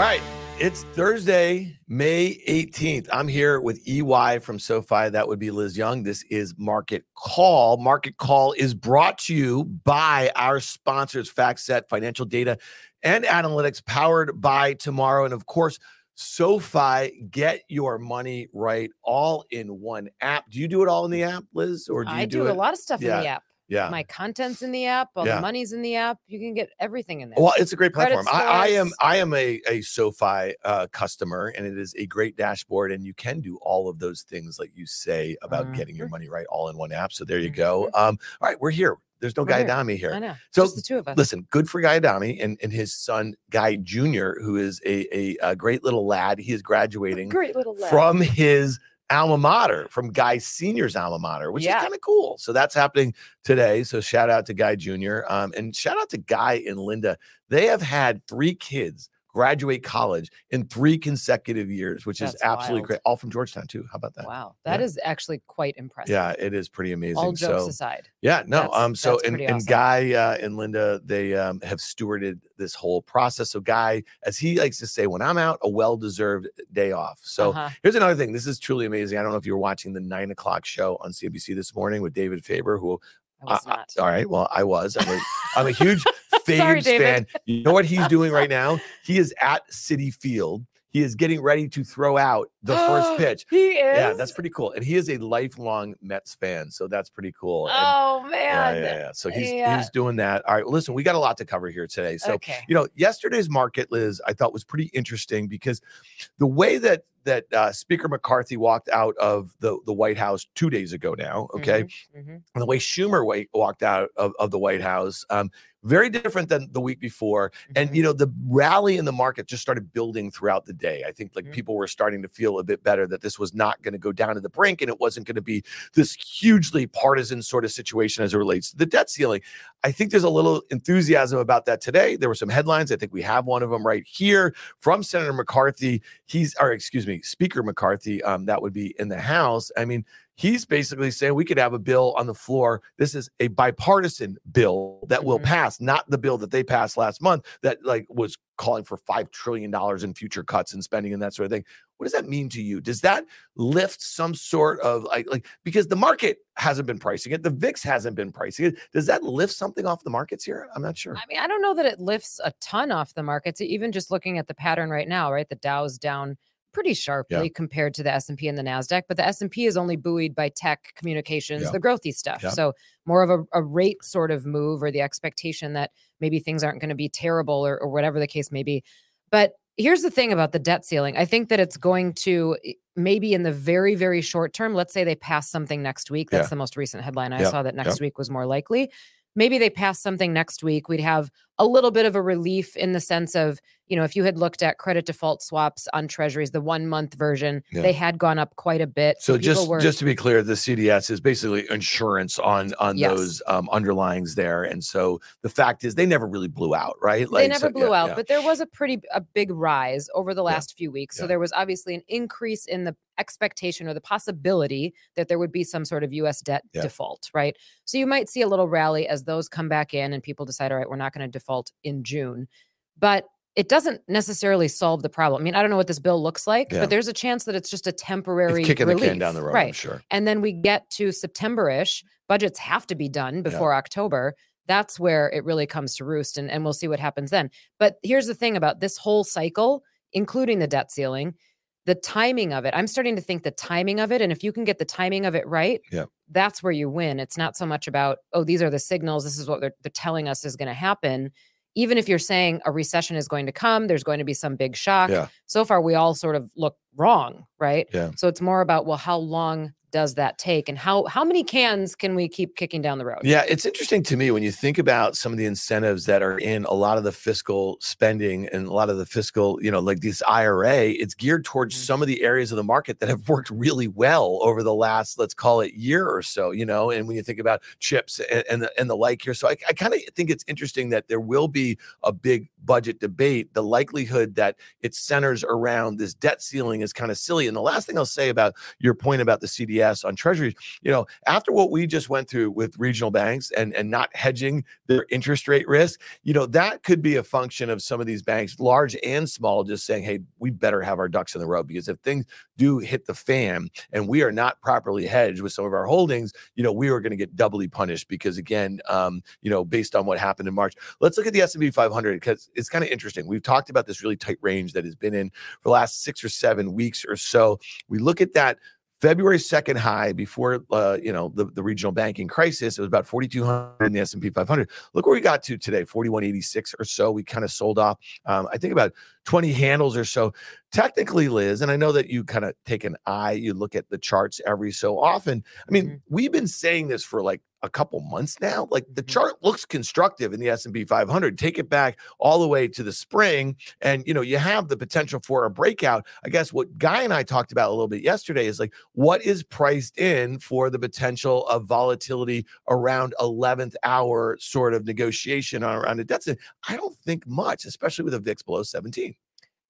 right. It's Thursday, May 18th. I'm here with EY from SoFi. That would be Liz Young. This is Market Call. Market Call is brought to you by our sponsors, FactSet Financial Data and Analytics, powered by Tomorrow. And of course, SoFi, get your money right all in one app. Do you do it all in the app, Liz? Or do you I do, it? a lot of stuff Yeah. in the app. Yeah. My content's in the app. All Yeah. the money's in the app. You can get everything in there. Well, it's a great platform. I, I am. I am a, a SoFi uh, customer, and it is a great dashboard, and you can do all of those things like you say about getting your money right all in one app. So there you go. Um, all right, we're here. There's no Guy here. I know. So Just the two of us. listen, good for Guy Adami and, and his son Guy Jr., who is a, a, a great little lad. He is graduating Great little lad. from his alma mater, from Guy Senior's alma mater, which Yeah. is kind of cool. So that's happening today. So shout out to Guy Jr. Um, and shout out to Guy and Linda. They have had three kids graduate college in three consecutive years, which is absolutely wild. great. All from Georgetown too. How about that? Wow, that Yeah. is actually quite impressive. Yeah, it is pretty amazing. All jokes so aside. yeah, no. That's- um. So and, pretty and. Guy uh, and Linda, they um, have stewarded this whole process. So Guy, as he likes to say, when I'm out, a well-deserved day off. So Uh-huh. here's another thing. This is truly amazing. I don't know if you were watching the nine o'clock show on CNBC this morning with David Faber, who I was I- I- not. all right. Well, I was. I'm a, I'm a huge Sorry, fan. You know what he's doing right now? He is at Citi Field. He is getting ready to throw out the first pitch. He is. Yeah, that's pretty cool. And he is a lifelong Mets fan, so that's pretty cool. And- Oh man. yeah, yeah. So he's Yeah. he's doing that. All right. Listen, we got a lot to cover here today. So okay. you know, yesterday's market, Liz, I thought was pretty interesting because the way that that uh, Speaker McCarthy walked out of the the White House two days ago now, okay, Mhm, mhm. and the way Schumer wa- walked out of, of the White House, um, very different than the week before. And Mhm. you know, the rally in the market just started building throughout the day. I think like Mhm. people were starting to feel a bit better that this was not going to go down to the brink and it wasn't going to be this hugely partisan sort of situation as it relates to the debt ceiling. I think there's a little enthusiasm about that today. There were some headlines. I think we have one of them right here from Senator McCarthy. He's, or excuse me, Speaker McCarthy. Um, that would be in the House. I mean, he's basically saying we could have a bill on the floor. This is a bipartisan bill that will Mhm. pass, not the bill that they passed last month that like was calling for five trillion dollars in future cuts and spending and that sort of thing. What does that mean to you? Does that lift some sort of like like because the market hasn't been pricing it, the VIX hasn't been pricing it. Does that lift something off the markets here? I'm not sure. I mean, I don't know that it lifts a ton off the markets. Even just looking at the pattern right now, right? The Dow's down pretty sharply compared to the S&P and the Nasdaq, but the S&P is only buoyed by tech, communications, Yeah. the growthy stuff. Yeah. So more of a, a rate sort of move or the expectation that maybe things aren't going to be terrible or, or whatever the case may be. But here's the thing about the debt ceiling. I think that it's going to maybe in the very, very short term, let's say they pass something next week. That's Yeah. the most recent headline I Yeah. saw that next week was more likely. Maybe they pass something next week. We'd have a little bit of a relief in the sense of, you know, if you had looked at credit default swaps on treasuries, the one month version, Yeah. they had gone up quite a bit. So people just were- just to be clear, the CDS is basically insurance on on Yes. those um, underlyings there, and so the fact is they never really blew out, right? they never so- blew yeah, out, yeah. but there was a pretty a big rise over the last few weeks. So there was obviously an increase in the expectation or the possibility that there would be some sort of US debt default, right? So you might see a little rally as those come back in and people decide, all right, we're not going to default in June. But it doesn't necessarily solve the problem. I mean, I don't know what this bill looks like, Yeah. but there's a chance that it's just a It's temporary kicking relief, the can down the road, I'm right? sure. And then we get to September-ish, budgets have to be done before October. That's where it really comes to roost and, and we'll see what happens then. But here's the thing about this whole cycle, including the debt ceiling, the timing of it. I'm starting to think the timing of it. And if you can get the timing of it right, Yeah. that's where you win. It's not so much about, oh, these are the signals, this is what they're, they're telling us is going to happen. Even if you're saying a recession is going to come, there's going to be some big shock. Yeah. So far, we all sort of look wrong, right? Yeah. So it's more about, well, how long does that take and how how many cans can we keep kicking down the road Yeah, it's interesting to me when you think about some of the incentives that are in a lot of the fiscal spending and a lot of the fiscal, you know, like this IRA, it's geared towards Mhm. some of the areas of the market that have worked really well over the last, let's call it year or so, you know, and when you think about chips and, and, the, and the like here. So I, I kind of think it's interesting that there will be a big budget debate. The likelihood that it centers around this debt ceiling is kind of silly. And the last thing I'll say about your point about the CDS MBS on treasuries. You know, after what we just went through with regional banks and and not hedging their interest rate risk, you know, that could be a function of some of these banks, large and small, just saying, hey, we better have our ducks in the row because if things do hit the fan and we are not properly hedged with some of our holdings, you know, we are going to get doubly punished because again, um, you know, based on what happened in March. Let's look at the S&P 500 because it's kind of interesting. We've talked about this really tight range that has been in for the last six or seven weeks or so. We look at that February 2nd high before uh, you know the, the regional banking crisis. It was about 4,200 in the S&P 500. Look where we got to today, 4,186 or so. We kind of sold off, um, I think about 20 handles or so. Technically, Liz, and I know that you kind of take an eye, you look at the charts every so often. I mean, mm-hmm. we've been saying this for like a couple months now. Like the mm-hmm. chart looks constructive in the S&P 500. Take it back all the way to the spring and you know, you have the potential for a breakout. I guess what Guy and I talked about a little bit yesterday is like what is priced in for the potential of volatility around 11th hour sort of negotiation on around a debt. I don't think much, especially with a VIX below 17.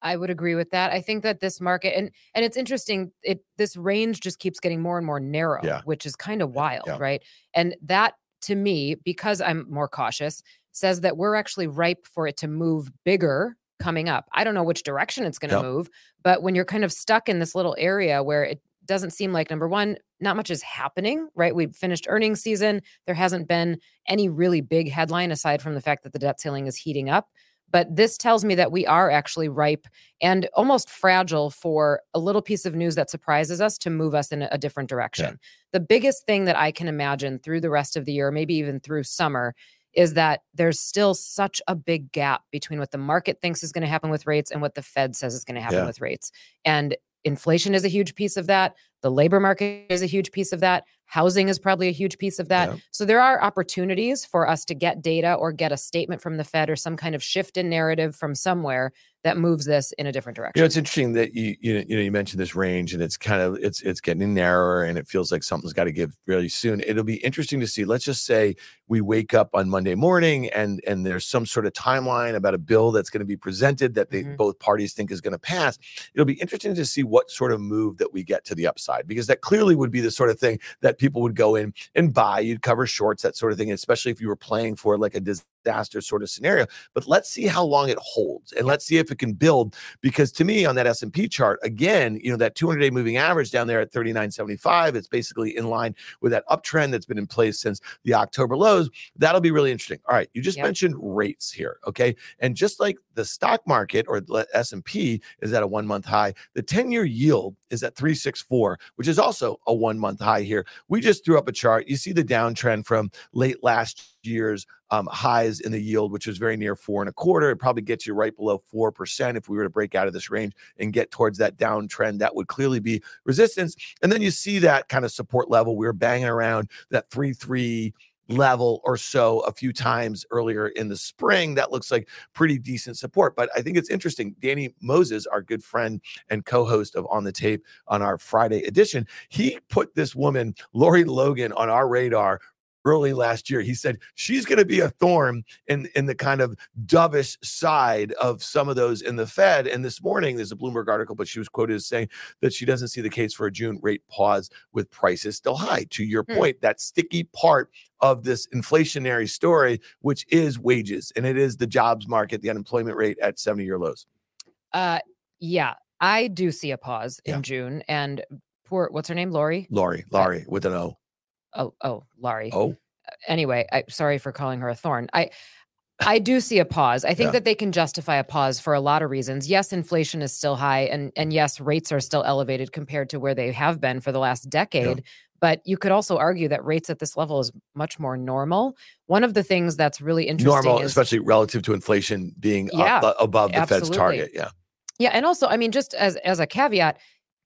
I would agree with that. I think that this market and and it's interesting. It this range just keeps getting more and more narrow, yeah. which is kind of wild, yeah. right? And that to me, because I'm more cautious, says that we're actually ripe for it to move bigger coming up. I don't know which direction it's going to yep. move, but when you're kind of stuck in this little area where it doesn't seem like number one, not much is happening, right? We've finished earnings season. There hasn't been any really big headline aside from the fact that the debt ceiling is heating up. But this tells me that we are actually ripe and almost fragile for a little piece of news that surprises us to move us in a different direction. Yeah. The biggest thing that I can imagine through the rest of the year, maybe even through summer, is that there's still such a big gap between what the market thinks is going to happen with rates and what the Fed says is going to happen yeah. with rates. And inflation is a huge piece of that. The labor market is a huge piece of that. Housing is probably a huge piece of that. Yeah. So there are opportunities for us to get data or get a statement from the Fed or some kind of shift in narrative from somewhere that moves this in a different direction. You know, it's interesting that you you know, you know you mentioned this range and it's kind of it's it's getting narrower and it feels like something's got to give really soon. It'll be interesting to see. Let's just say we wake up on Monday morning and and there's some sort of timeline about a bill that's going to be presented that they mm-hmm. both parties think is going to pass. It'll be interesting to see what sort of move that we get to the upside because that clearly would be the sort of thing that people would go in and buy. You'd cover shorts, that sort of thing, especially if you were playing for like a disaster sort of scenario but let's see how long it holds and let's see if it can build because to me on that S&P chart again you know that 200 day moving average down there at 39.75 it's basically in line with that uptrend that's been in place since the October lows. That'll be really interesting. All right you just yep. mentioned rates here okay? And just like the stock market or the S&P is at a 1 month high the 10 year yield is at 364 which is also a 1 month high here. We just threw up a chart. You see the downtrend from late last year's um, highs in the yield, which was very near four and a quarter. It probably gets you right below 4% if we were to break out of this range and get towards that downtrend. That would clearly be resistance. And then you see that kind of support level. We were banging around that 3 3 level or so a few times earlier in the spring. That looks like pretty decent support. But I think it's interesting. Danny Moses, our good friend and co host of On the Tape on our Friday edition, he put this woman, Lori Logan, on our radar early last year. He said she's going to be a thorn in in the kind of dovish side of some of those in the Fed. And this morning, there's a Bloomberg article, but she was quoted as saying that she doesn't see the case for a June rate pause with prices still high. To your hmm. point, that sticky part of this inflationary story, which is wages, and it is the jobs market, the unemployment rate at 70 year lows. Uh, yeah, I do see a pause in yeah. June, and poor what's her name, Lori? Lori, Lori with an O. Oh, oh, Laurie. Oh. Anyway, I sorry for calling her a thorn. I I do see a pause. I think yeah. that they can justify a pause for a lot of reasons. Yes, inflation is still high and and yes, rates are still elevated compared to where they have been for the last decade. Yeah. But you could also argue that rates at this level is much more normal. One of the things that's really interesting normal, is, especially relative to inflation being yeah, up, above the absolutely. Fed's target. Yeah. Yeah, and also, I mean, just as as a caveat,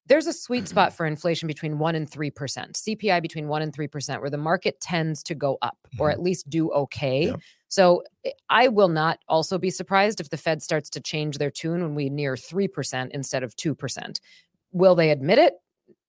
there's a sweet spot mm-hmm. for inflation between 1 and 3%, CPI between 1 and 3%, where the market tends to go up or mm-hmm. at least do okay. Yep. So eh, I will not also be surprised if the Fed starts to change their tune when we near 3% instead of 2%. Will they admit it?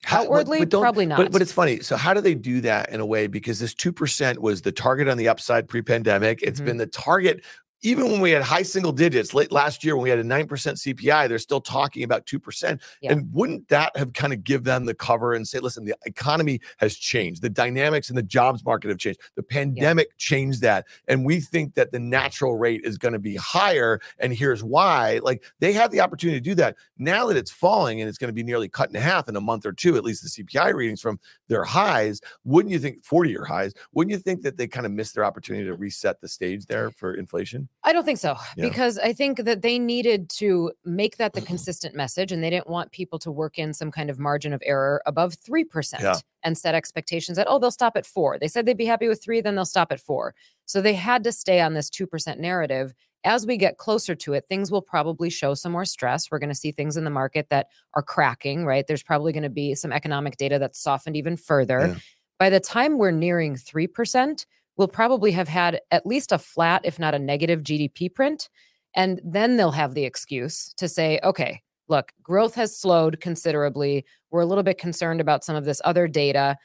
Outwardly, but, but probably not. But, but it's funny. So, how do they do that in a way? Because this 2% was the target on the upside pre pandemic. It's mm-hmm. been the target even when we had high single digits late last year when we had a 9% CPI, they're still talking about 2%. Yeah. And wouldn't that have kind of give them the cover and say, listen, the economy has changed. The dynamics in the jobs market have changed. The pandemic yeah. changed that. And we think that the natural rate is going to be higher. And here's why. Like they have the opportunity to do that. Now that it's falling and it's going to be nearly cut in half in a month or two, at least the CPI readings from their highs, wouldn't you think 40 year highs? Wouldn't you think that they kind of missed their opportunity to reset the stage there for inflation? Mm-hmm. I don't think so yeah. because I think that they needed to make that the mm-hmm. consistent message and they didn't want people to work in some kind of margin of error above 3% yeah. and set expectations that, oh, they'll stop at four. They said they'd be happy with three, then they'll stop at four. So they had to stay on this 2% narrative. As we get closer to it, things will probably show some more stress. We're going to see things in the market that are cracking, right? There's probably going to be some economic data that's softened even further. Yeah. By the time we're nearing 3%, will probably have had at least a flat, if not a negative GDP print. And then they'll have the excuse to say, okay, look, growth has slowed considerably. We're a little bit concerned about some of this other data.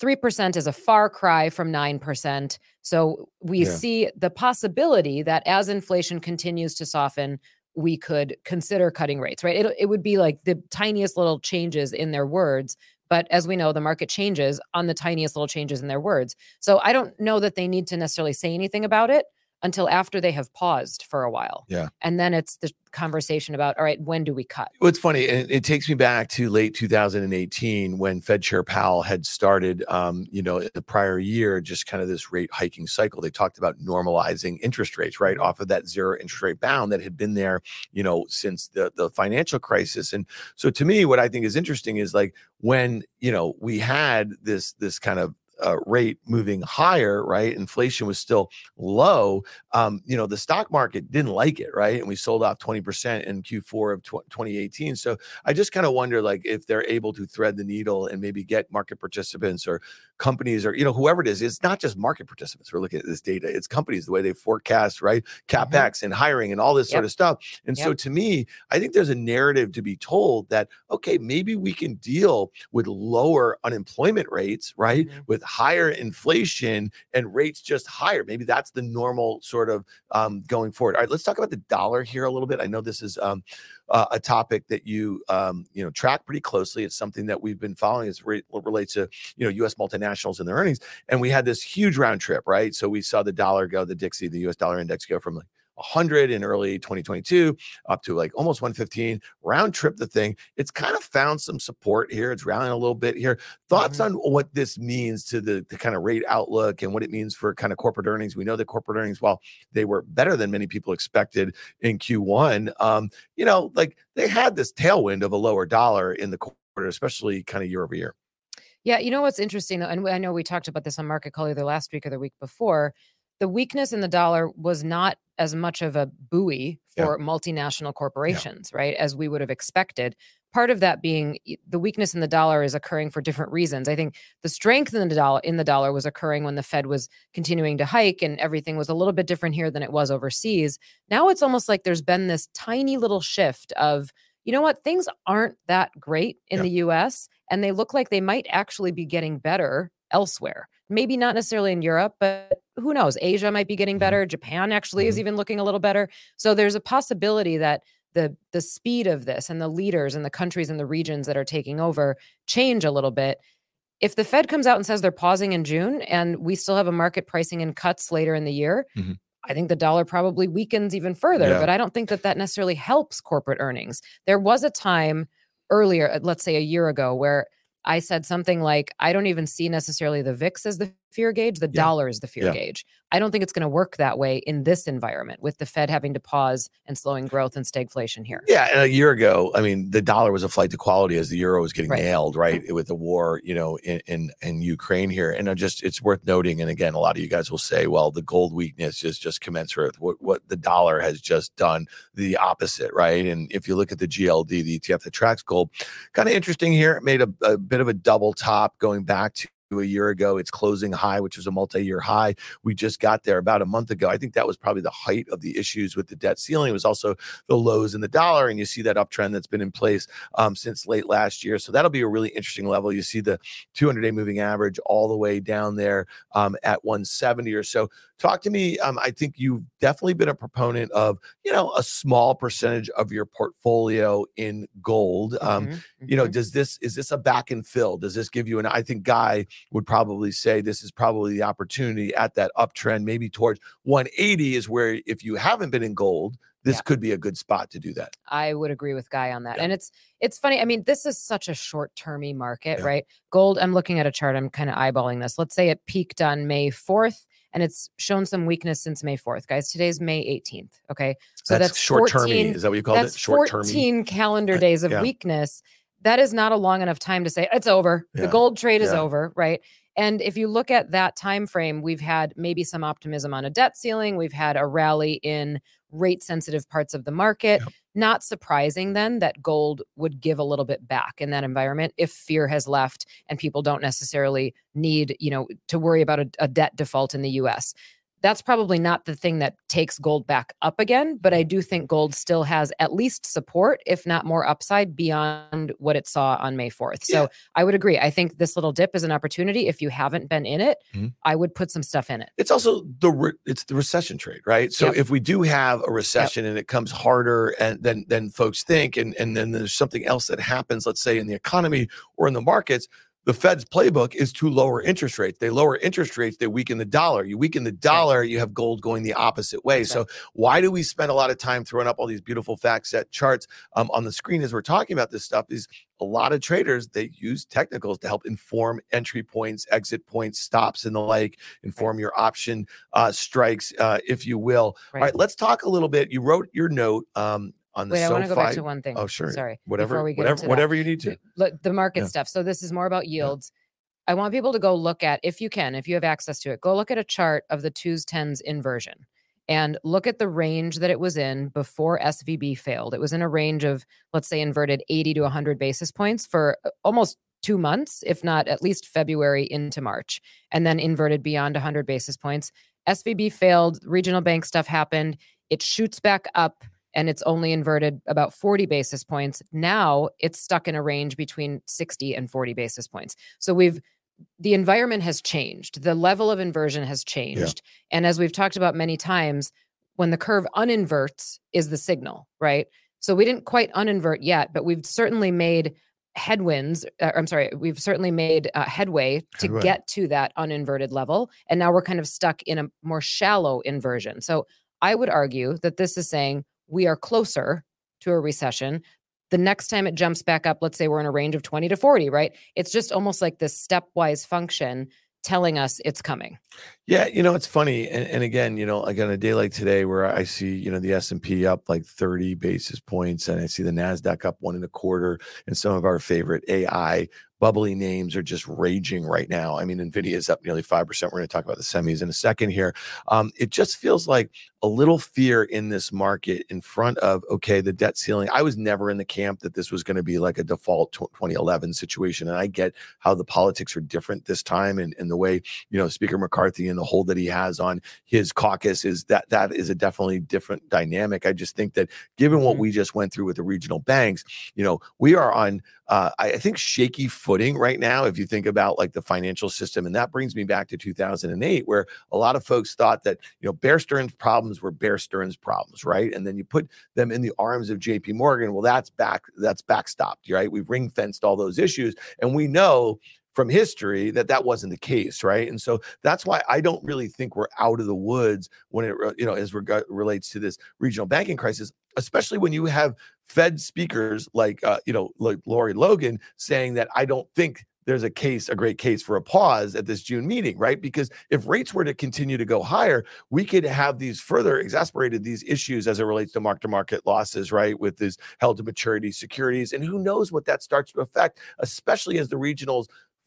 3% is a far cry from 9%. So we yeah. see the possibility that as inflation continues to soften, we could consider cutting rates, right? It, it would be like the tiniest little changes in their words, but as we know, the market changes on the tiniest little changes in their words. So I don't know that they need to necessarily say anything about it until after they have paused for a while. Yeah. And then it's the conversation about, all right, when do we cut? What's funny, it, it takes me back to late 2018 when Fed Chair Powell had started, um, you know, the prior year, just kind of this rate hiking cycle. They talked about normalizing interest rates, right, off of that zero interest rate bound that had been there, you know, since the, the financial crisis. And so to me, what I think is interesting is like when, you know, we had this, this kind of uh, rate moving higher, right? Inflation was still low. Um, you know, the stock market didn't like it, right? And we sold off 20% in Q4 of tw- 2018. So I just kind of wonder, like, if they're able to thread the needle and maybe get market participants or companies or, you know, whoever it is, it's not just market participants. We're looking at this data, it's companies, the way they forecast, right? CapEx mm-hmm. and hiring and all this yep. sort of stuff. And yep. so to me, I think there's a narrative to be told that, okay, maybe we can deal with lower unemployment rates, right? Mm-hmm. With higher inflation and rates just higher. Maybe that's the normal sort of um, going forward. All right, let's talk about the dollar here a little bit. I know this is um, uh, a topic that you um, you know track pretty closely. It's something that we've been following as re- relates to you know U.S. multinationals and their earnings. And we had this huge round trip, right? So we saw the dollar go, the Dixie, the U.S. dollar index go from like 100 in early 2022 up to like almost 115 round trip the thing. It's kind of found some support here. It's rallying a little bit here. Thoughts mm-hmm. on what this means to the, the kind of rate outlook and what it means for kind of corporate earnings? We know that corporate earnings while they were better than many people expected in q1 um you know like they had this tailwind of a lower dollar in the quarter especially kind of year over year. Yeah, you know what's interesting though, and I know we talked about this on Market Call either last week or the week before the weakness in the dollar was not as much of a buoy for yeah. multinational corporations, yeah. right, as we would have expected. Part of that being the weakness in the dollar is occurring for different reasons. I think the strength in the dollar in the dollar was occurring when the Fed was continuing to hike and everything was a little bit different here than it was overseas. Now it's almost like there's been this tiny little shift of, you know what, things aren't that great in yeah. the US and they look like they might actually be getting better elsewhere. Maybe not necessarily in Europe, but who knows? Asia might be getting mm-hmm. better. Japan actually mm-hmm. is even looking a little better. So there's a possibility that the the speed of this and the leaders and the countries and the regions that are taking over change a little bit. If the Fed comes out and says they're pausing in June and we still have a market pricing in cuts later in the year, mm-hmm. I think the dollar probably weakens even further, yeah. but I don't think that that necessarily helps corporate earnings. There was a time earlier, uh, let's say a year ago, where I said something like, I don't even see necessarily the VIX as the fear gauge. The yeah. dollar is the fear yeah. gauge. I don't think it's going to work that way in this environment with the Fed having to pause and slowing growth and stagflation here. Yeah. And a year ago, I mean, the dollar was a flight to quality as the euro was getting right. nailed, right? With the war, you know, in, in, in Ukraine here. And I just, it's worth noting. And again, a lot of you guys will say, well, the gold weakness is just commensurate with what, what the dollar has just done the opposite, right? And if you look at the GLD, the ETF that tracks gold, kind of interesting here, it made a, a bit of a double top going back to a year ago. It's closing high, which was a multi-year high. We just got there about a month ago. I think that was probably the height of the issues with the debt ceiling. It was also the lows in the dollar, and you see that uptrend that's been in place um, since late last year. So that'll be a really interesting level. You see the 200-day moving average all the way down there um, at 170 or so. Talk to me. Um, I think you've definitely been a proponent of you know a small percentage of your portfolio in gold. Um, mm-hmm. You know, mm-hmm. does this is this a back and fill? Does this give you an? I think Guy would probably say this is probably the opportunity at that uptrend, maybe towards 180 is where if you haven't been in gold, this yeah. could be a good spot to do that. I would agree with Guy on that. Yeah. And it's it's funny. I mean, this is such a short-termy market, yeah. right? Gold, I'm looking at a chart, I'm kind of eyeballing this. Let's say it peaked on May 4th and it's shown some weakness since May 4th. Guys, today's May 18th. Okay. So that's, that's short termy. Is that what you call it? Short termy. 14 calendar days of weakness that is not a long enough time to say it's over. Yeah. The gold trade is yeah. over, right? And if you look at that time frame, we've had maybe some optimism on a debt ceiling. We've had a rally in rate sensitive parts of the market. Yep. Not surprising then that gold would give a little bit back in that environment if fear has left and people don't necessarily need, you know, to worry about a, a debt default in the US that's probably not the thing that takes gold back up again. But I do think gold still has at least support, if not more upside beyond what it saw on May 4th. Yeah. So I would agree. I think this little dip is an opportunity. If you haven't been in it, mm-hmm. I would put some stuff in it. It's also the re- it's the recession trade, right? So yep. if we do have a recession yep. and it comes harder and than than folks think, and and then there's something else that happens, let's say in the economy or in the markets, the Fed's playbook is to lower interest rates. They lower interest rates, they weaken the dollar. You weaken the dollar, you have gold going the opposite way. So, why do we spend a lot of time throwing up all these beautiful FactSet charts um, on the screen as we're talking about this stuff? Is a lot of traders they use technicals to help inform entry points, exit points, stops, and the like, inform your option uh, strikes, uh, if you will. Right. All right, let's talk a little bit. You wrote your note um, on the Wait, SoFi. I want to go back to one thing. Oh, sure. Sorry. Whatever. we get whatever. Whatever you need to. The, the market yeah. stuff. So this is more about yields. Yeah. I want people to go look at, if you can, if you have access to it, go look at a chart of the twos tens inversion and look at the range that it was in before SVB failed. It was in a range of, let's say, inverted 80 to 100 basis points for uh, almost two months, if not at least February into March, and then inverted beyond 100 basis points. SVB failed, regional bank stuff happened. It shoots back up and it's only inverted about 40 basis points. Now it's stuck in a range between 60 and 40 basis points. So we've the environment has changed. The level of inversion has changed. Yeah. And as we've talked about many times, when the curve uninverts is the signal, right? So we didn't quite uninvert yet, but we've certainly made headwinds. Uh, I'm sorry, we've certainly made uh, headway to headway. get to that uninverted level. And now we're kind of stuck in a more shallow inversion. So I would argue that this is saying we are closer to a recession. The next time it jumps back up, let's say we're in a range of 20 to 40, right? It's just almost like this stepwise function telling us it's coming. Yeah, you know, it's funny. And, and, again, you know, like on a day like today where I see, you know, the S&P up like 30 basis points and I see the NASDAQ up one and a quarter and some of our favorite AI bubbly names are just raging right now. I mean, NVIDIA is up nearly 5%. We're going to talk about the semis in a second here. Um, it just feels like a little fear in this market in front of, okay, the debt ceiling. I was never in the camp that this was going to be like a default 2011 situation. And I get how the politics are different this time and, and the way, you know, Speaker McCarthy and the hold that he has on his caucus is that that is a definitely different dynamic. I just think that given what mm-hmm. we just went through with the regional banks, you know, we are on uh, I think shaky footing right now. If you think about like the financial system, and that brings me back to 2008, where a lot of folks thought that you know Bear Stearns problems were Bear Stearns problems, right? And then you put them in the arms of J.P. Morgan. Well, that's back that's backstopped, right? We've ring fenced all those issues, and we know from history that that wasn't the case right and so that's why i don't really think we're out of the woods when it you know as reg- relates to this regional banking crisis especially when you have Fed speakers like uh, you know like Lori Logan saying that I don't think there's a case, a great case for a pause at this June meeting, right? Because if rates were to continue to go higher, we could have these further exasperated these issues as it relates to mark to market losses, right? With these held to maturity securities. And who knows what that starts to affect, especially as the regionals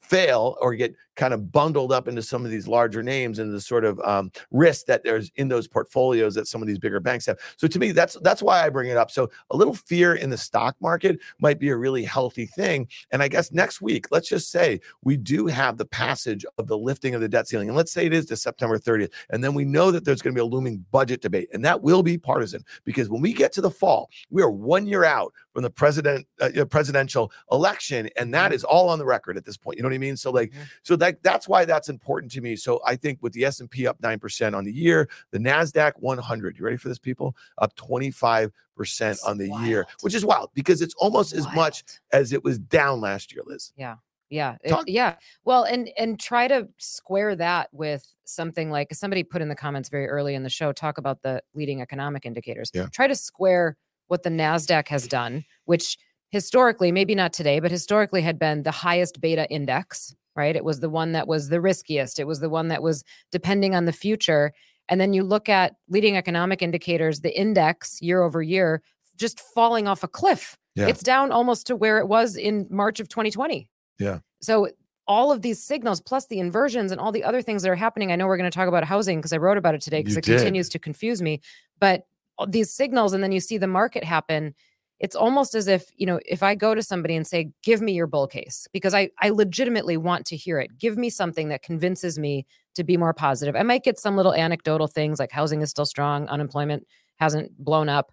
fail or get kind of bundled up into some of these larger names and the sort of um, risk that there's in those portfolios that some of these bigger banks have. So to me, that's that's why I bring it up. So a little fear in the stock market might be a really healthy thing. And I guess next week, let's just say we do have the passage of the lifting of the debt ceiling, and let's say it is to September 30th, and then we know that there's going to be a looming budget debate, and that will be partisan because when we get to the fall, we are one year out from the president uh, presidential election, and that is all on the record at this point. You know what I mean? Mean so like, mm-hmm. so that that's why that's important to me. So I think with the S and P up nine percent on the year, the Nasdaq 100, you ready for this, people? Up 25 percent on the wild. year, which is wild because it's almost wild. as much as it was down last year, Liz. Yeah. Yeah. It, yeah. Well, and and try to square that with something like somebody put in the comments very early in the show talk about the leading economic indicators. Yeah. Try to square what the NASDAQ has done, which historically, maybe not today, but historically had been the highest beta index, right? It was the one that was the riskiest. It was the one that was depending on the future. And then you look at leading economic indicators, the index year over year just falling off a cliff. Yeah. It's down almost to where it was in March of 2020. Yeah. So all of these signals plus the inversions and all the other things that are happening. I know we're going to talk about housing because I wrote about it today because it did. continues to confuse me. But these signals and then you see the market happen it's almost as if you know if i go to somebody and say give me your bull case because i i legitimately want to hear it. Give me something that convinces me to be more positive. I might get some little anecdotal things like housing is still strong unemployment hasn't blown up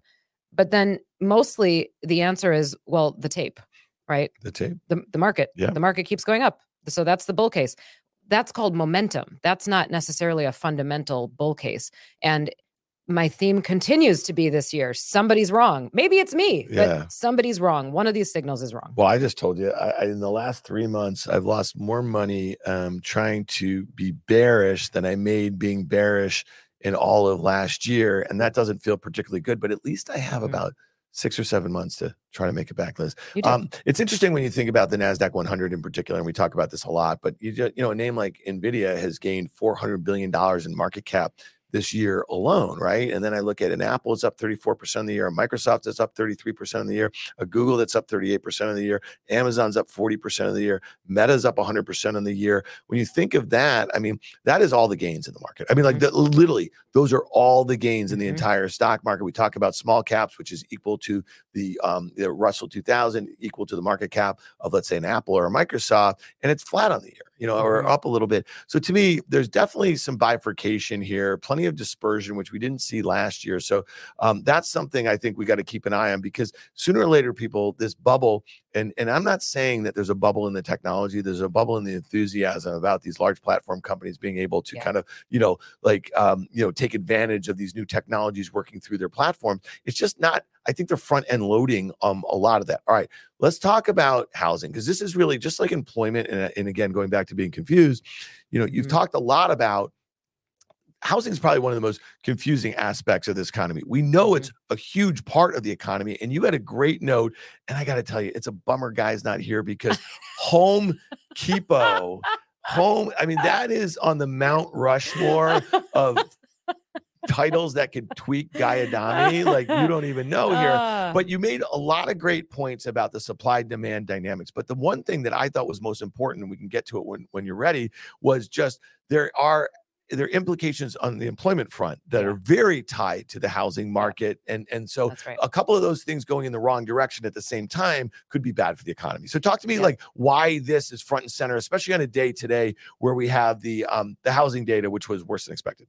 but then mostly the answer is well the tape right? The tape. The, the market. Yeah. the market keeps going up. So that's the bull case. That's called momentum. That's not necessarily a fundamental bull case. And my theme continues to be this year somebody's wrong maybe it's me yeah. but somebody's wrong one of these signals is wrong well i just told you I, I, in the last three months i've lost more money um, trying to be bearish than i made being bearish in all of last year and that doesn't feel particularly good but at least i have mm-hmm. about six or seven months to try to make it back, Liz. Um, it's interesting when you think about the Nasdaq 100 in particular, and we talk about this a lot. But you just, you know, a name like Nvidia has gained 400 billion dollars in market cap this year alone, right? And then I look at an Apple is up 34% of the year, a Microsoft is up 33% of the year, a Google that's up 38% of the year, Amazon's up 40% of the year, Meta's up 100% of the year. When you think of that, I mean, that is all the gains in the market. I mean, like mm-hmm. the, literally, those are all the gains in the mm-hmm. entire stock market. We talk about small caps, which is equal to the, um, the Russell 2000, equal to the market cap of, let's say, an Apple or a Microsoft, and it's flat on the year you know, or mm-hmm. up a little bit. So to me, there's definitely some bifurcation here, plenty of dispersion, which we didn't see last year. So um, that's something I think we got to keep an eye on because sooner or later, people, this bubble, and and I'm not saying that there's a bubble in the technology, there's a bubble in the enthusiasm about these large platform companies being able to yeah. kind of, you know, like um, you know, take advantage of these new technologies working through their platform. It's just not I think they're front end loading um, a lot of that. All right, let's talk about housing because this is really just like employment. And, and, again, going back to being confused, you know, you've mm-hmm. talked a lot about housing is probably one of the most confusing aspects of this economy. We know mm-hmm. it's a huge part of the economy, and you had a great note. And I got to tell you, it's a bummer guy's not here because Home Keepo. Home, I mean, that is on the Mount Rushmore of titles that could tweak Guy Adami, like you don't even know here. Uh, but you made a lot of great points about the supply demand dynamics. But the one thing that I thought was most important, and we can get to it when, when you're ready, was just there are there are implications on the employment front that yeah. are very tied to the housing market and and so right. a couple of those things going in the wrong direction at the same time could be bad for the economy so talk to me yeah. like why this is front and center especially on a day today where we have the um the housing data which was worse than expected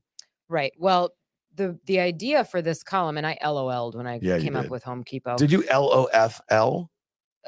right well the the idea for this column, and I LOL'd when I yeah, came up with Home Keepo. Did you L O F L?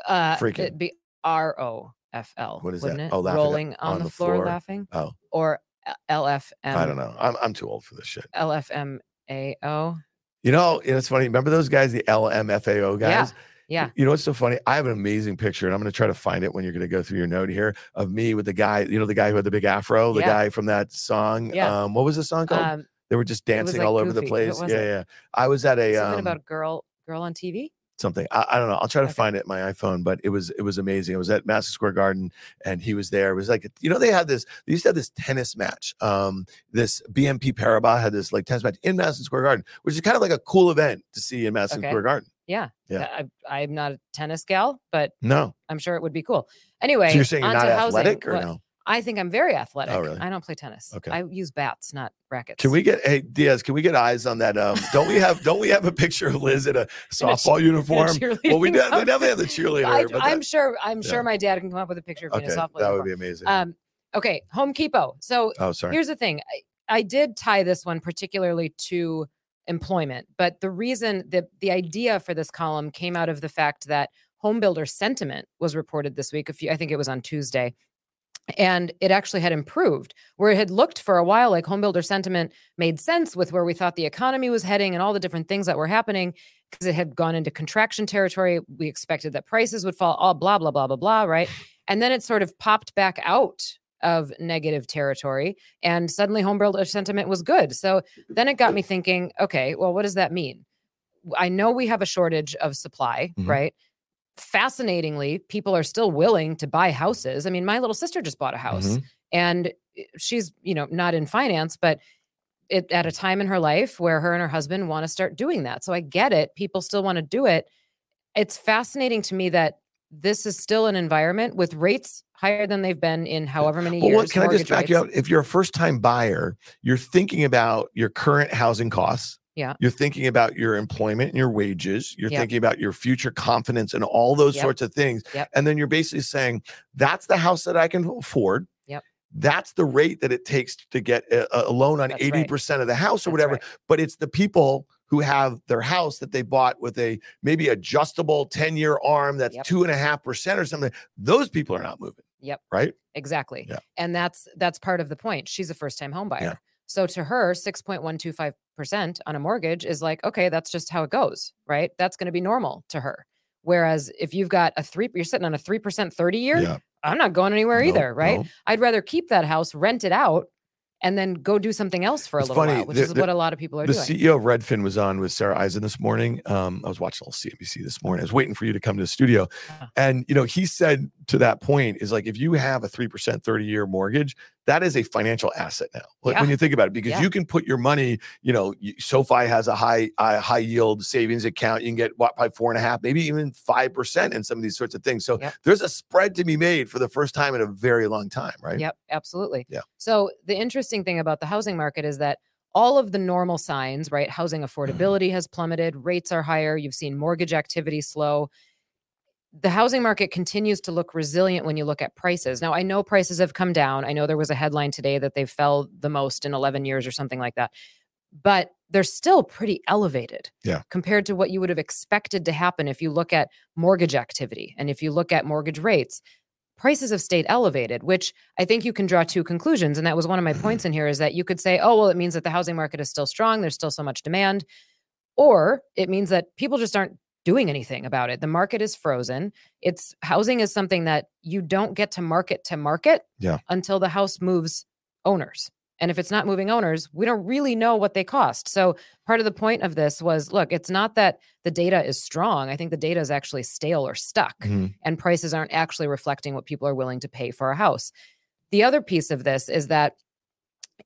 Uh, Freaking. R O F L. What is that? It? Oh, rolling on, on the, the floor, floor, laughing. Oh, or L F M. I don't know. I'm I'm too old for this shit. L F M A O. You know, it's funny. Remember those guys, the L M F A O guys? Yeah. Yeah. You know what's so funny? I have an amazing picture, and I'm going to try to find it when you're going to go through your note here of me with the guy, you know, the guy who had the big afro, the yeah. guy from that song. Yeah. Um, what was the song called? Um, they were just dancing like all over the place. Yeah, yeah. I was at a something um, about a girl girl on TV. Something I, I don't know. I'll try to okay. find it my iPhone, but it was it was amazing. It was at Madison Square Garden, and he was there. It was like you know they had this. They used to have this tennis match. Um, this BNP Paribas had this like tennis match in Madison Square Garden, which is kind of like a cool event to see in Madison okay. Square Garden. Yeah. Yeah. I, I'm not a tennis gal, but No. I'm sure it would be cool. Anyway, So you're saying you're not to housing. athletic or What- no? I think I'm very athletic. really? I don't play tennis. Okay. I use bats, not rackets. Can we get hey Diaz? Can we get eyes on that? Um, don't we have don't we have a picture of Liz in a softball In a uniform? Well, we, de- we definitely have the cheerleader. I, I'm that, sure. I'm yeah. sure my dad can come up with a picture of me in a softball that would uniform. be amazing. Um, okay, Home Depot. So oh, sorry. here's the thing. I, I did tie this one particularly to employment, but the reason the the idea for this column came out of the fact that home builder sentiment was reported this week. A few, I think it was on Tuesday. And it actually had improved where it had looked for a while like homebuilder sentiment made sense with where we thought the economy was heading and all the different things that were happening because it had gone into contraction territory. We expected that prices would fall, all blah, blah, blah, blah, blah, right? And then it sort of popped back out of negative territory and suddenly homebuilder sentiment was good. So then it got me thinking, okay, well, what does that mean? I know we have a shortage of supply, Mhm. right? Fascinatingly, people are still willing to buy houses. I mean, my little sister just bought a house Mhm. and she's, you know, not in finance, but it at a time in her life where her and her husband want to start doing that. So I get it. People still want to do it. It's fascinating to me that this is still an environment with rates higher than they've been in however many years. can I just back you up? If you're a first time buyer, you're thinking about your current housing costs. Yeah. You're thinking about your employment and your wages. You're Yep. thinking about your future confidence and all those Yep. sorts of things. Yep. And then you're basically saying, that's the house that I can afford. Yep. That's the rate that it takes to get a, a loan on That's 80% of the house or That's whatever. right. But it's the people who have their house that they bought with a maybe adjustable 10 year arm that's two and a half percent or something. Those people are not moving. Yep. Right. Exactly. Yeah. And that's that's part of the point. She's a first time home buyer. Yeah. So to her, 6.125% on a mortgage is like, okay, that's just how it goes, right? That's going to be normal to her. Whereas if you've got a three, you're sitting on a 3% 30 year, Yeah. I'm not going anywhere No, either, right? no. I'd rather keep that house, rent it out, and then go do something else for a It's little funny, while, which the- is the- what a lot of people are the doing. CEO of Redfin was on with Sarah Eisen this morning. Um, I was watching all CNBC this morning. I was waiting for you to come to the studio. Uh-huh. And, you know, he said to that point is like, if you have a 3% 30 year mortgage, that is a financial asset now. Like, Yeah. When you think about it, because Yeah. you can put your money, you know, SoFi has a high, a high yield savings account. You can get what, probably four and a half, maybe even 5% in some of these sorts of things. So Yep. there's a spread to be made for the first time in a very long time, right? Yep, absolutely. Yeah. So the interesting thing about the housing market is that all of the normal signs, right? Housing Mm-hmm. affordability has plummeted, rates are higher, you've seen mortgage activity slow. The housing market continues to look resilient when you look at prices. Now, I know prices have come down. I know there was a headline today that they fell the most in 11 years or something like that. But they're still pretty elevated Yeah. compared to what you would have expected to happen if you look at mortgage activity and if you look at mortgage rates prices have stayed elevated, which I think you can draw two conclusions. And that was one of my Mhm. points in here is that you could say, oh, well, it means that the housing market is still strong. There's still so much demand. Or it means that people just aren't doing anything about it. The market is frozen. It's housing is something that you don't get to market to market Yeah. until the house moves owners. And if it's not moving owners, we don't really know what they cost. So part of the point of this was look, it's not that the data is strong. I think the data is actually stale or stuck Mhm. and prices aren't actually reflecting what people are willing to pay for a house. The other piece of this is that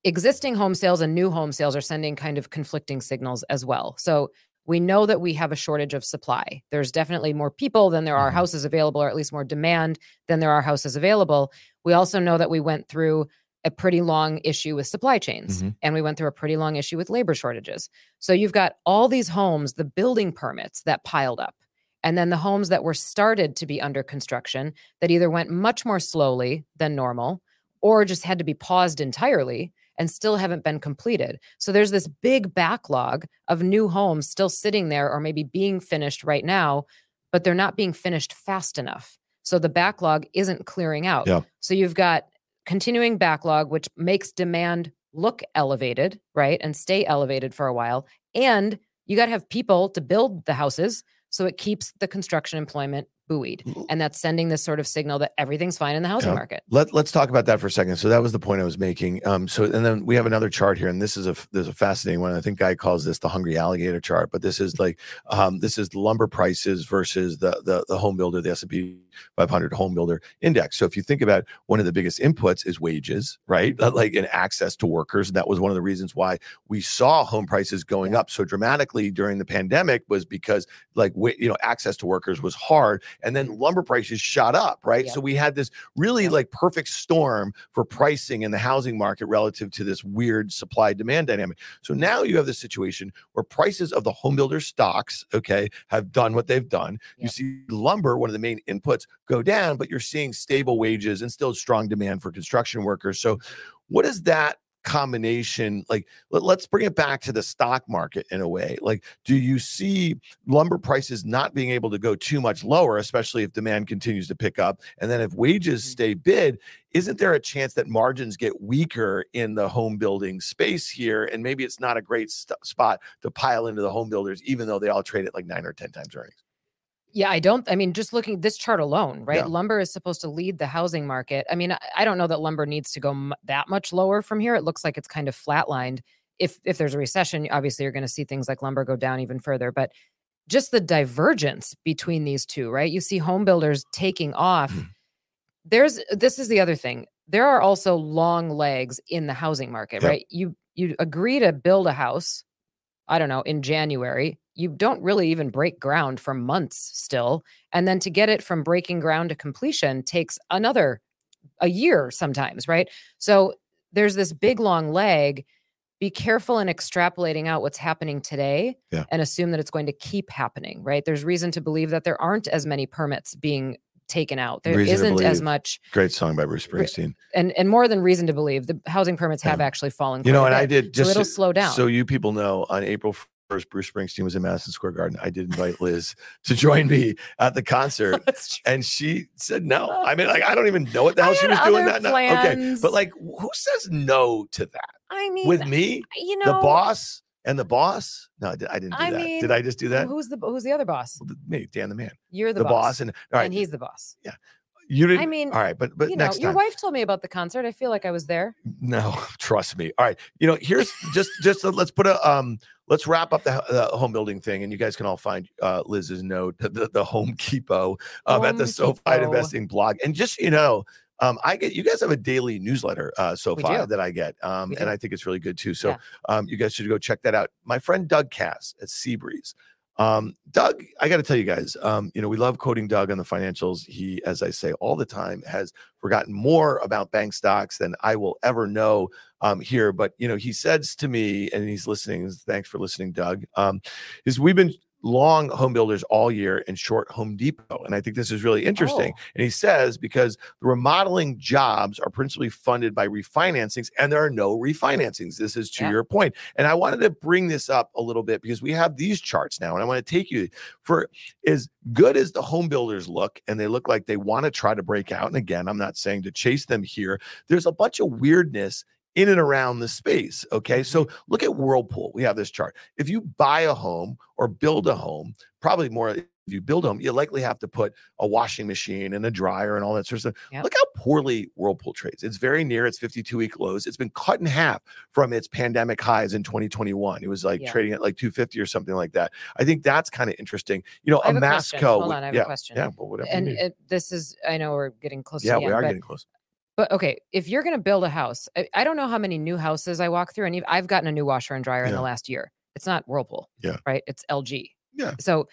existing home sales and new home sales are sending kind of conflicting signals as well. So we know that we have a shortage of supply. There's definitely more people than there are Mhm. houses available, or at least more demand than there are houses available. We also know that we went through a pretty long issue with supply chains Mhm. and we went through a pretty long issue with labor shortages. So you've got all these homes, the building permits that piled up, and then the homes that were started to be under construction that either went much more slowly than normal or just had to be paused entirely and still haven't been completed. So there's this big backlog of new homes still sitting there or maybe being finished right now, but they're not being finished fast enough. So the backlog isn't clearing out. Yeah. So you've got continuing backlog, which makes demand look elevated, right? And stay elevated for a while. And you got to have people to build the houses. So it keeps the construction employment buoyed. And that's sending this sort of signal that everything's fine in the housing Yeah. market. Let, let's talk about that for a second. So that was the point I was making. Um, so and then we have another chart here, and this is a there's a fascinating one. I think Guy calls this the hungry alligator chart, but this is like um, this is the lumber prices versus the the the home builder, the S and P 500 home builder index. So if you think about one of the biggest inputs is wages, right? Uh, Like and access to workers. And that was one of the reasons why we saw home prices going up so dramatically during the pandemic was because like you know access to workers was hard, and then lumber prices shot up, right? Yep. So we had this really Yep. like perfect storm for pricing in the housing market relative to this weird supply demand dynamic. So now you have this situation where prices of the home builder stocks, okay, have done what they've done. You see lumber, one of the main inputs, go down, but you're seeing stable wages and still strong demand for construction workers. So what is that combination like let, us bring it back to the stock market in a way like do you see lumber prices not being able to go too much lower especially if demand continues to pick up? And then if wages Mhm. stay bid isn't there a chance that margins get weaker in the home building space here? And maybe it's not a great st- spot to pile into the home builders even though they all trade at like 9 or 10 times earnings Yeah, I don't. I mean, just looking this chart alone, right? Yeah. Lumber is supposed to lead the housing market. I mean, I, I don't know that lumber needs to go m- that much lower from here. It looks like it's kind of flatlined. If if there's a recession, obviously you're going to see things like lumber go down even further. But just the divergence between these two, right? You see home builders taking off. Mhm. There's this is the other thing. There are also long legs in the housing market, Yep. right? You you agree to build a house, I don't know, in January. You don't really even break ground for months still. And then to get it from breaking ground to completion takes another a year sometimes, right? So there's this big long leg. Be careful in extrapolating out what's happening today Yeah. and assume that it's going to keep happening, right? There's reason to believe that there aren't as many permits being taken out. There isn't as much great song by bruce springsteen and and more than reason to believe the housing permits have Yeah. actually fallen. you know and i did just so it'll slow down. So you people know on April 1st, Bruce Springsteen was in Madison Square Garden. I did invite Liz to join me at the concert. And she said no. Oh. I mean, like, I don't even know what the hell she was doing that night. Okay. But like, who says no to that? I mean, With me, you know, the boss and the boss? No, I, did, I didn't do I that. mean, did I just do that? Who's the who's the other boss? Me, Dan the man. You're the, The, boss. And all right. and he's the boss. Yeah, you didn't. I mean, all right. But, but you know, next your wife told me about the concert. I feel like I was there. No, trust me. All right, you know, here's just just uh, let's put a um let's wrap up the, the home building thing, and you guys can all find uh Liz's note, the, the Home Depot um, at the SoFi Investing blog, and just you know. Um, I get you guys have a daily newsletter, uh, SoFi do. that I get, um, and. I think it's really good too. So, Yeah. um, you guys should go check that out. My friend Doug Kass at Seabreeze, um, Doug, I got to tell you guys, um, you know, we love quoting Doug on the financials. He, as I say all the time, has forgotten more about bank stocks than I will ever know um, here. But you know, he says to me, and he's listening. Thanks for listening, Doug. Um, is we've been long home builders all year and short Home Depot, and I think this is really interesting. Oh. And he says because the remodeling jobs are principally funded by refinancings, and there are no refinancings. This is to Yeah. your point. And I wanted to bring this up a little bit because we have these charts now, and I want to take you for as good as the home builders look, and they look like they want to try to break out. And again, I'm not saying to chase them here. There's a bunch of weirdness in and around the space. Okay. Mm-hmm. So look at Whirlpool. We have this chart. If you buy a home or build a home, probably more if you build a home, you likely have to put a washing machine and a dryer and all that sort of stuff. Yep. Look how poorly Whirlpool trades. It's very near its 52 week lows. It's been cut in half from its pandemic highs in 2021. It was like Yeah. trading at like 250 or something like that. I think that's kind of interesting. You know, I a a. Masco. Hold on, I have a yeah, question. Yeah, but whatever. And it, this is, I know we're getting close. yeah, to we end, are getting close. But okay, if you're going to build a house, I, I don't know how many new houses I walk through, and I've gotten a new washer and dryer in the last year. It's not Whirlpool, Yeah. right? It's LG. Yeah. So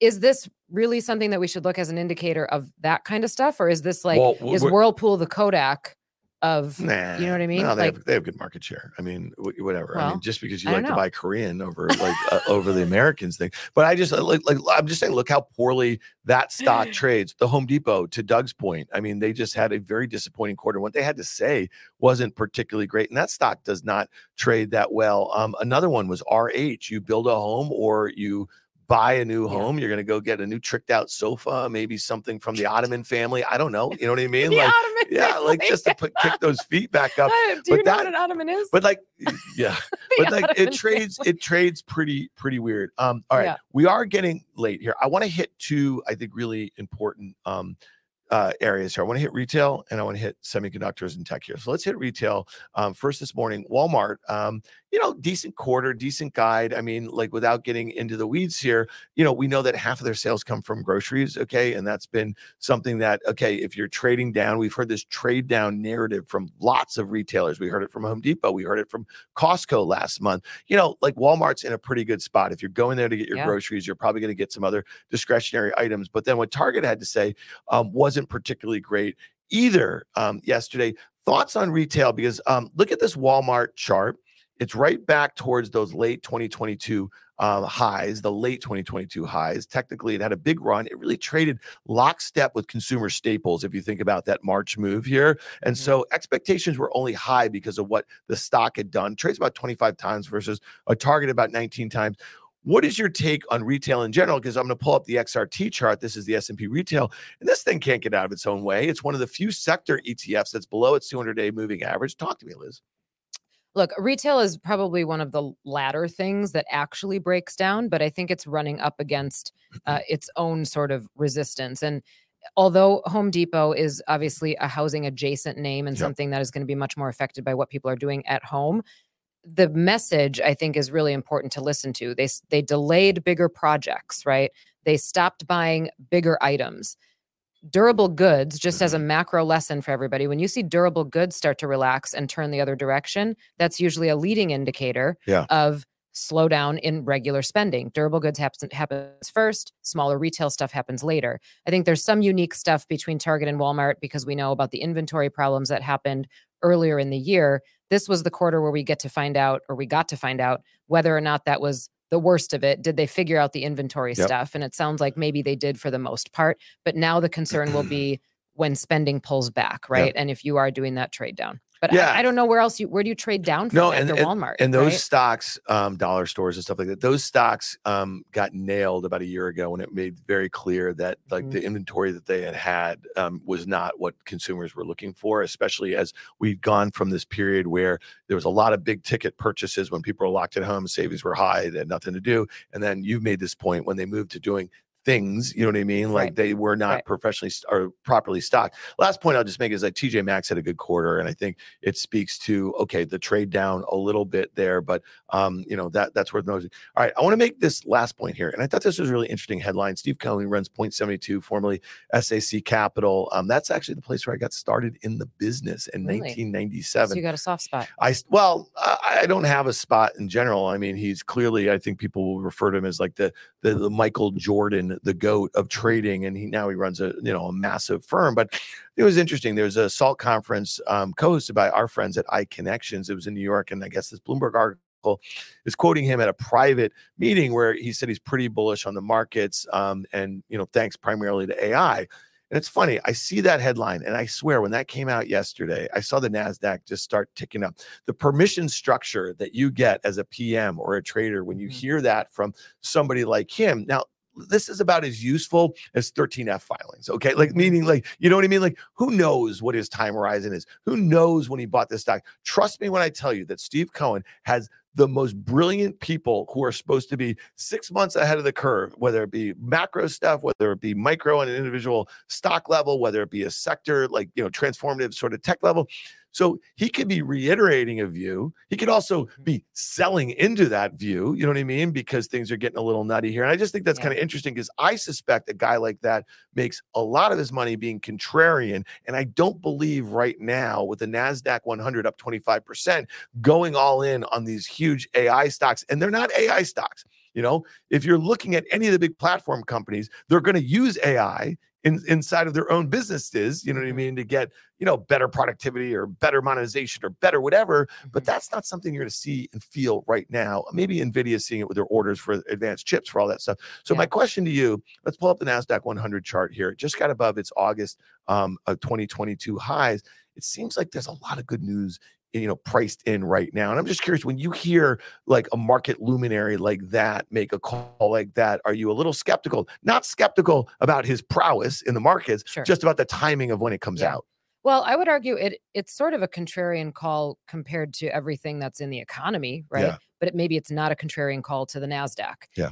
is this really something that we should look as an indicator of that kind of stuff, or is this like Well, is Whirlpool the Kodak of? Nah, you know what I mean? No, they, Like- have, they have good market share. I mean, wh- whatever. I mean, just because you I like to buy Korean over like uh, over the Americans thing, but I just uh, like, like I'm just saying, look how poorly that stock trades. The Home Depot, to Doug's point, I mean, they just had a very disappointing quarter. What they had to say wasn't particularly great, and that stock does not trade that well. Um, another one was RH. You build a home or you buy a new Yeah. home, you're going to go get a new tricked out sofa, maybe something from the Ottoman family. I don't know. You know what I mean? Like Ottoman yeah, like just to put kick those feet back up. Uh, Do But you know that- what an ottoman is? But like, yeah, but like ottoman it trades, it trades pretty, pretty weird. Um, all right, Yeah. we are getting late here. I want to hit two, I think, really important um uh, areas here. I want to hit retail and I want to hit semiconductors and tech here. So let's hit retail. Um, first this morning, Walmart. Um, you know, decent quarter, decent guide. I mean, like without getting into the weeds here, you know, we know that half of their sales come from groceries. Okay, and that's been something that okay, if you're trading down, we've heard this trade down narrative from lots of retailers. We heard it from Home Depot. We heard it from Costco last month. You know, like Walmart's in a pretty good spot. If you're going there to get your Yeah. groceries, you're probably going to get some other discretionary items. But then what Target had to say um, wasn't particularly great either um, yesterday. Thoughts on retail? Because um, look at this Walmart chart. It's right back towards those late 2022 um, highs, the late 2022 highs. Technically, it had a big run. It really traded lockstep with consumer staples. If you think about that March move here, and Mhm. so expectations were only high because of what the stock had done. Trades about 25 times versus a target about 19 times. What is your take on retail in general? Because I'm going to pull up the XRT chart. This is the S&P retail, and this thing can't get out of its own way. It's one of the few sector ETFs that's below its 200-day moving average. Talk to me, Liz. Look, retail is probably one of the latter things that actually breaks down, but I think it's running up against uh, its own sort of resistance. And although Home Depot is obviously a housing adjacent name and Yep. something that is going to be much more affected by what people are doing at home, the message I think is really important to listen to. They they delayed bigger projects, right? They stopped buying bigger items. Durable goods, just as a mm-hmm. macro lesson for everybody, when you see durable goods start to relax and turn the other direction, that's usually a leading indicator Yeah. of slowdown in regular spending. Durable goods happens happens first, smaller retail stuff happens later. I think there's some unique stuff between Target and Walmart because we know about the inventory problems that happened earlier in the year. This was the quarter where we get to find out, or we got to find out, whether or not that was the worst of it. Did they figure out the inventory Yep. stuff? And it sounds like maybe they did for the most part. But now the concern will be when spending pulls back, right? And if you are doing that trade down. But Yeah. I, I don't know where else you where do you trade down from No, after and- Walmart? And those right? stocks, um, dollar stores and stuff like that, those stocks um, got nailed about a year ago when it made very clear that like Mhm. the inventory that they had had um, was not what consumers were looking for, especially as we've gone from this period where there was a lot of big ticket purchases when people were locked at home, savings were high, they had nothing to do. And then you've made this point when they moved to doing things, you know what I mean? Like Right. they were not Right. professionally st- or properly stocked. Last point I'll just make is like TJ Maxx had a good quarter, and I think it speaks to okay the trade down a little bit there, but um, you know that that's worth noting. All right, I want to make this last point here, and I thought this was a really interesting headline. Steve Kelly runs Point Seventy Two, formerly SAC Capital. Um, that's actually the place where I got started in the business in Really? 1997. so you got a soft spot. I well, I, I don't have a spot in general. I mean, he's clearly. I think people will refer to him as like the the, the Michael Jordan, the goat of trading, and he now he runs a you know a massive firm. But it was interesting. There was a Salt conference um, co-hosted by our friends at iConnections. It was in New York, and I guess this Bloomberg article is quoting him at a private meeting where he said he's pretty bullish on the markets, um, and you know thanks primarily to AI. And it's funny, I see that headline, and I swear when that came out yesterday, I saw the NASDAQ just start ticking up. The permission structure that you get as a PM or a trader when you Mhm. hear that from somebody like him. Now, this is about as useful as 13F filings. Okay. Like, Mhm. meaning, like, you know what I mean? Like, who knows what his time horizon is? Who knows when he bought this stock? Trust me when I tell you that Steve Cohen has the most brilliant people who are supposed to be six months ahead of the curve, whether it be macro stuff, whether it be micro and an individual stock level, whether it be a sector like, you know, transformative sort of tech level. So he could be reiterating a view. He could also Mhm. be selling into that view. You know what I mean? Because things are getting a little nutty here. And I just think that's Yeah. kind of interesting because I suspect a guy like that makes a lot of his money being contrarian. And I don't believe right now with the NASDAQ 100 up 25%, going all in on these huge AI stocks. And they're not AI stocks. You know, if you're looking at any of the big platform companies, they're going to use AI in, inside of their own businesses, you know what I Mhm. mean, to get, you know, better productivity or better monetization or better whatever. But Mhm. that's not something you're going to see and feel right now. Maybe Nvidia is seeing it with their orders for advanced chips for all that stuff. So Yeah. my question to you, let's pull up the Nasdaq 100 chart here. It just got above its August um, of 2022 highs. It seems like there's a lot of good news you know priced in right now and i'm just curious when you hear like a market luminary like that make a call like that are you a little skeptical not skeptical about his prowess in the markets Sure. just about the timing of when it comes Yeah. out Well, I would argue it it's sort of a contrarian call compared to everything that's in the economy, right? Yeah. But it, maybe it's not a contrarian call to the Nasdaq. Yeah.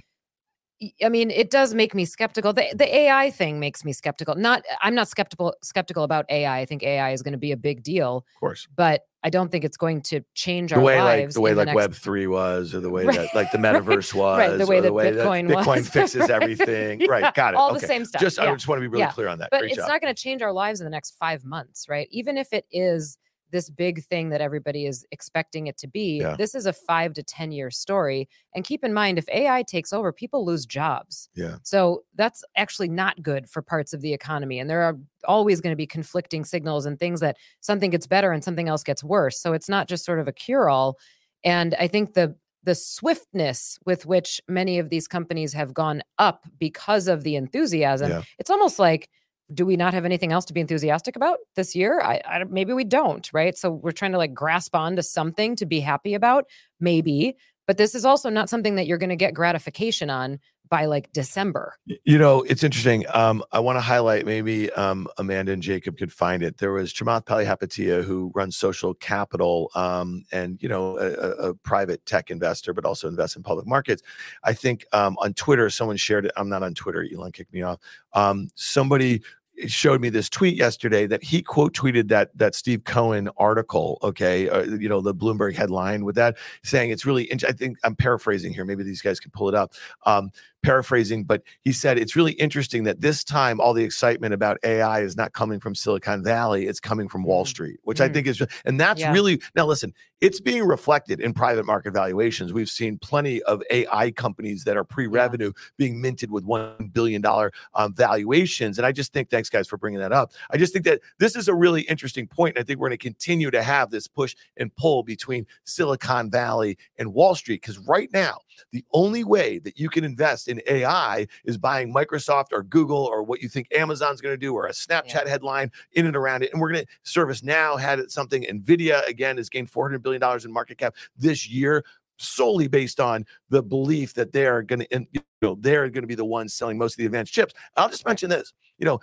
I mean, it does make me skeptical. The, the AI thing makes me skeptical. Not, I'm not skeptical skeptical about AI. I think AI is going to be a big deal, Of course. but I don't think it's going to change The our way like lives. the way like next- Web three was, or the way Right, that like the metaverse was, right, the way that Bitcoin Bitcoin was. fixes Right. everything. Right, Yeah, got it. all okay. the same stuff. Just I just want to be really Yeah. clear on that. but Great it's job. not going to change our lives in the next five months, right? Even if it is this big thing that everybody is expecting it to be, Yeah. this is a five to 10 year story. And keep in mind, if AI takes over, people lose jobs. Yeah. So that's actually not good for parts of the economy. And there are always going to be conflicting signals and things that something gets better and something else gets worse. So it's not just sort of a cure all. And I think the the swiftness with which many of these companies have gone up because of the enthusiasm, Yeah. it's almost like do we not have anything else to be enthusiastic about this year? I, I maybe we don't, right? So we're trying to like grasp on to something to be happy about, maybe. But this is also not something that you're going to get gratification on by like December. You know, it's interesting. Um, I want to highlight maybe um, Amanda and Jacob could find it. There was Chamath Palihapitiya who runs Social Capital um, and, you know, a, a- private tech investor, but also invests in public markets. I think um, on Twitter, someone shared it. I'm not on Twitter. Elon kicked me off. Um, somebody showed me this tweet yesterday that he quote tweeted that that Steve Cohen article. Okay, uh, you know the Bloomberg headline with that saying it's really. I think I'm paraphrasing here. Maybe these guys can pull it up. Um, paraphrasing, but he said it's really interesting that this time all the excitement about AI is not coming from Silicon Valley, it's coming from Wall Mm. Street, which I Mm. think is, and that's Yeah. really now listen, it's being reflected in private market valuations. We've seen plenty of AI companies that are pre-revenue being minted with one billion dollar um, valuations, and I just think thanks guys for bringing that up. I just think that this is a really interesting and I think we're going to continue to have this push and pull between Silicon Valley and Wall Street because right now the only way that you can invest in AI is buying Microsoft or Google or what you think Amazon's going to do or a Snapchat headline in and around it. And we're going to ServiceNow had it something. Nvidia again has gained 400 billion dollars in market cap this year solely based on the belief that they're going to you know they're going to be the ones selling most of the advanced chips. I'll just mention this, you know,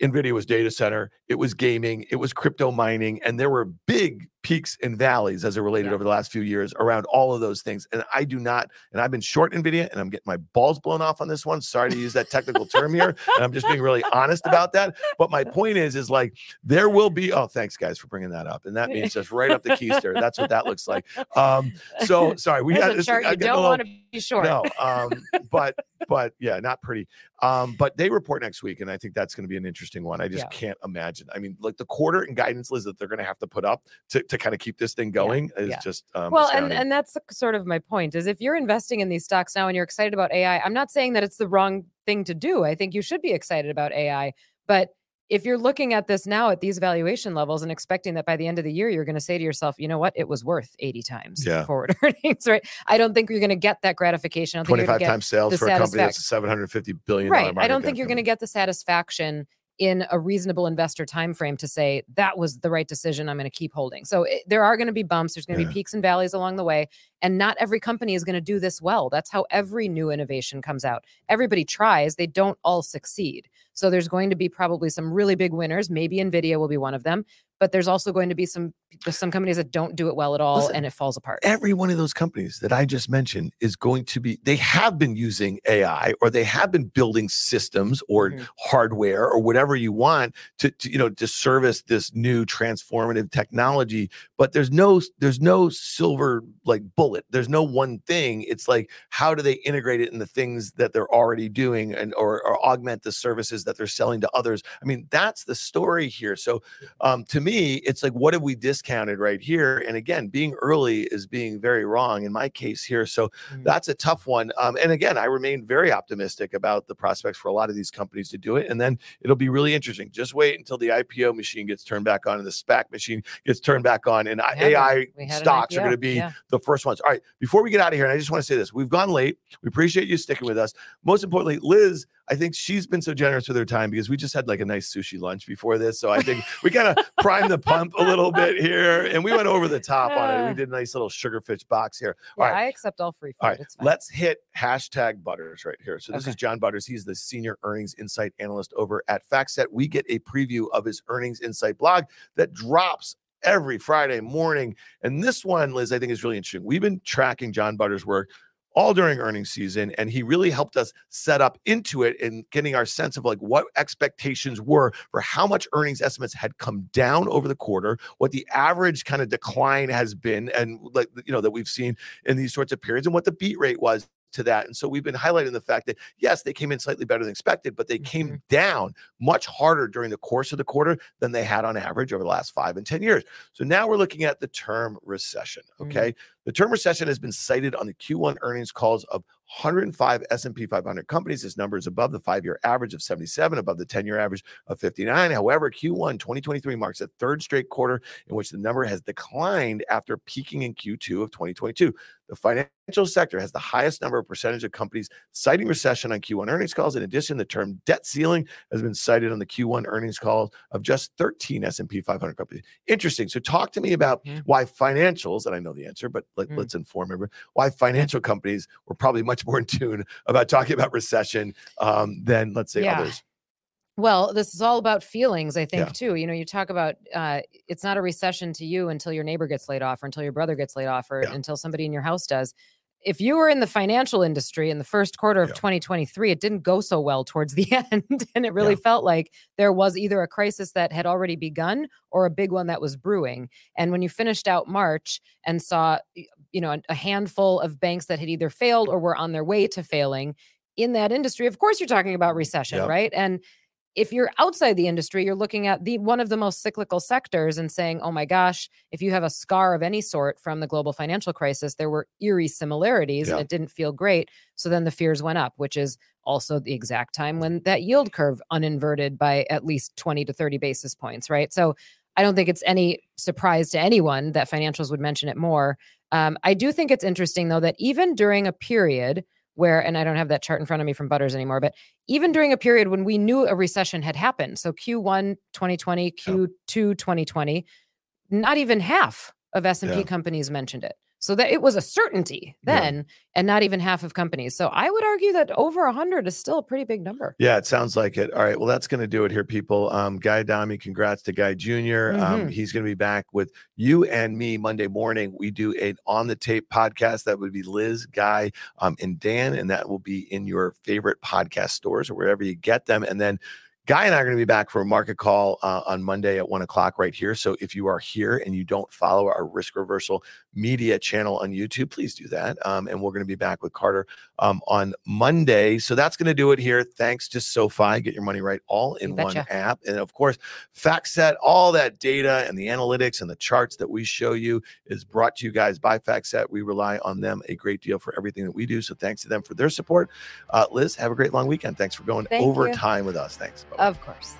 Nvidia was data center, it was gaming, it was crypto mining, and there were big peaks and valleys as it related Yeah. over the last few years around all of those things. And I do not, and I've been short Nvidia, and I'm getting my balls blown off on this one. Sorry to use that technical term here, and I'm just being really honest about that. But my point is, is like there will be. Oh, thanks guys for bringing that up, and that means just right up the keister. That's what that looks like. Um, so sorry, we had this. chart I you don't want to be short. no, um, but but yeah, not pretty. Um, but they report next week, and I think that's going to be an interesting one. I just Yeah. can't imagine. I mean, like the quarter and guidance list that they're going to have to put up to, to kind of keep this thing going is yeah. just um, well and astounding. and that's sort of my point is if you're investing in these stocks now and you're excited about ai i'm not saying that it's the wrong thing to do i think you should be excited about ai but if you're looking at this now at these valuation levels and expecting that by the end of the year you're going to say to yourself you know what it was worth 80 times Yeah. forward earnings right i don't think you're going to get that gratification i don't think you're 25 get times sales for a company that's a 750 billion right i don't think you're going to get the satisfaction in a reasonable investor time frame to say that was the right decision. I'm going to keep holding. So it, there are going to be bumps. There's going to Yeah. be peaks and valleys along the way and not every company is going to do this well. That's how every new innovation comes out. Everybody tries. They don't all succeed. So there's going to be probably some really big winners. Maybe nvidia will be one of them but there's also going to be some some companies that don't do it well at all Listen, and it falls apart every one of those companies that I just mentioned is going to be, they have been using AI or they have been building systems or Mhm. hardware or whatever you want to, to, you know, to service this new transformative technology. But there's no, there's no silver like bullet. There's no one thing. It's like, how do they integrate it in the things that they're already doing and, or, or augment the services that they're selling to others? I mean, that's the story here. So um, to me, it's like, what have we discounted right here? And again, being early is being very wrong in my case here. So Mhm. that's a tough one. Um, and again, I remain very optimistic about the prospects for a lot of these companies to do it. And then it'll be really interesting. Just wait until the IPO machine gets turned back on and the SPAC machine gets turned back on, and We. AI stocks are going to be yeah. the first ones. All right, before we get out of here, and I just want to say this: we've gone late. We appreciate you sticking with us. Most importantly, Liz, I think she's been so generous with her time because we just had like a nice sushi lunch before this. So I think we kind of primed the pump a little bit here and we went over the top on it. We did a nice little sugarfish box here. Yeah, All right. I accept all free food. All right, It's fine. let's hit hashtag Butters right here. So this Okay. is John Butters. He's the senior earnings insight analyst over at FactSet. We get a preview of his earnings insight blog that drops every Friday morning. And this one, Liz, I think is really interesting. We've been tracking John Butters' work all during earnings season, and he really helped us set up into it and getting our sense of like what expectations were for how much earnings estimates had come down over the quarter, what the average kind of decline has been, and like you know that we've seen in these sorts of periods, and what the beat rate was to that. And so we've been highlighting the fact that yes, they came in slightly better than expected, but they came down much harder during the course of the quarter than they had on average over the last five and 10 years. So now we're looking at the term recession. Mhm. Okay. The term recession has been cited on the Q1 earnings calls of 105 S&P 500 companies. This number is above the five-year average of 77, above the 10-year average of 59. However, Q1 2023 marks the third straight quarter in which the number has declined after peaking in Q2 of 2022. The financial sector has the highest number of percentage of companies citing recession on Q1 earnings calls. In addition, the term debt ceiling has been cited on the Q1 earnings calls of just 13 S&P 500 companies. Interesting. So talk to me about why financials, and I know the answer, but let, Mm. let's inform everyone, why financial companies were probably much more in tune about talking about recession um, than, let's say, Yeah. others. Well, this is all about feelings, I think, Yeah. too. You know, you talk about uh, it's not a recession to you until your neighbor gets laid off or until your brother gets laid off or Yeah. until somebody in your house does. If you were in the financial industry in the first quarter of Yeah. 2023, it didn't go so well towards the end. and it really felt like there was either a crisis that had already begun or a big one that was brewing. And when you finished out March and saw, you know, a- handful of banks that had either failed or were on their way to failing in that industry, of course, you're talking about recession, right? And if you're outside the industry, you're looking at the one of the most cyclical sectors and saying, "Oh my gosh, if you have a scar of any sort from the global financial crisis, there were eerie similarities Yeah. and it didn't feel great." So then the fears went up, which is also the exact time when that yield curve uninverted by at least 20 to 30 basis points, right? So I don't think it's any surprise to anyone that financials would mention it more. Um, I do think it's interesting though that even during a period where, and I don't have that chart in front of me from Butters anymore, but even during a period when we knew a recession had happened, so Q1 2020, Q2 2020, not even half of S&P Yeah. companies mentioned it. So that it was a certainty Yeah. then and not even half of companies. So I would argue that over 100 is still a pretty big number. Yeah, it sounds like it. All right. Well, that's going to do it here, people. Um, Guy Adami, congrats to Guy junior Um, Mhm. he's going to be back with you and me Monday morning. We do an on the tape podcast that would be Liz, Guy, um, and Dan, and that will be in your favorite podcast stores or wherever you get them. And then Guy and I are going to be back for a market call uh, on Monday at one o'clock right here. So if you are here and you don't follow our risk reversal media channel on YouTube, please do that. Um, and we're going to be back with Carter um, on Monday. So that's going to do it here. Thanks to SoFi. Get your money right all in one app. And of course, FactSet, all that data and the analytics and the charts that we show you is brought to you guys by FactSet. We rely on them a great deal for everything that we do. So thanks to them for their support. Uh, Liz, have a great long weekend. Thanks for going Thank overtime with us. Thanks. Bye-bye. Of course.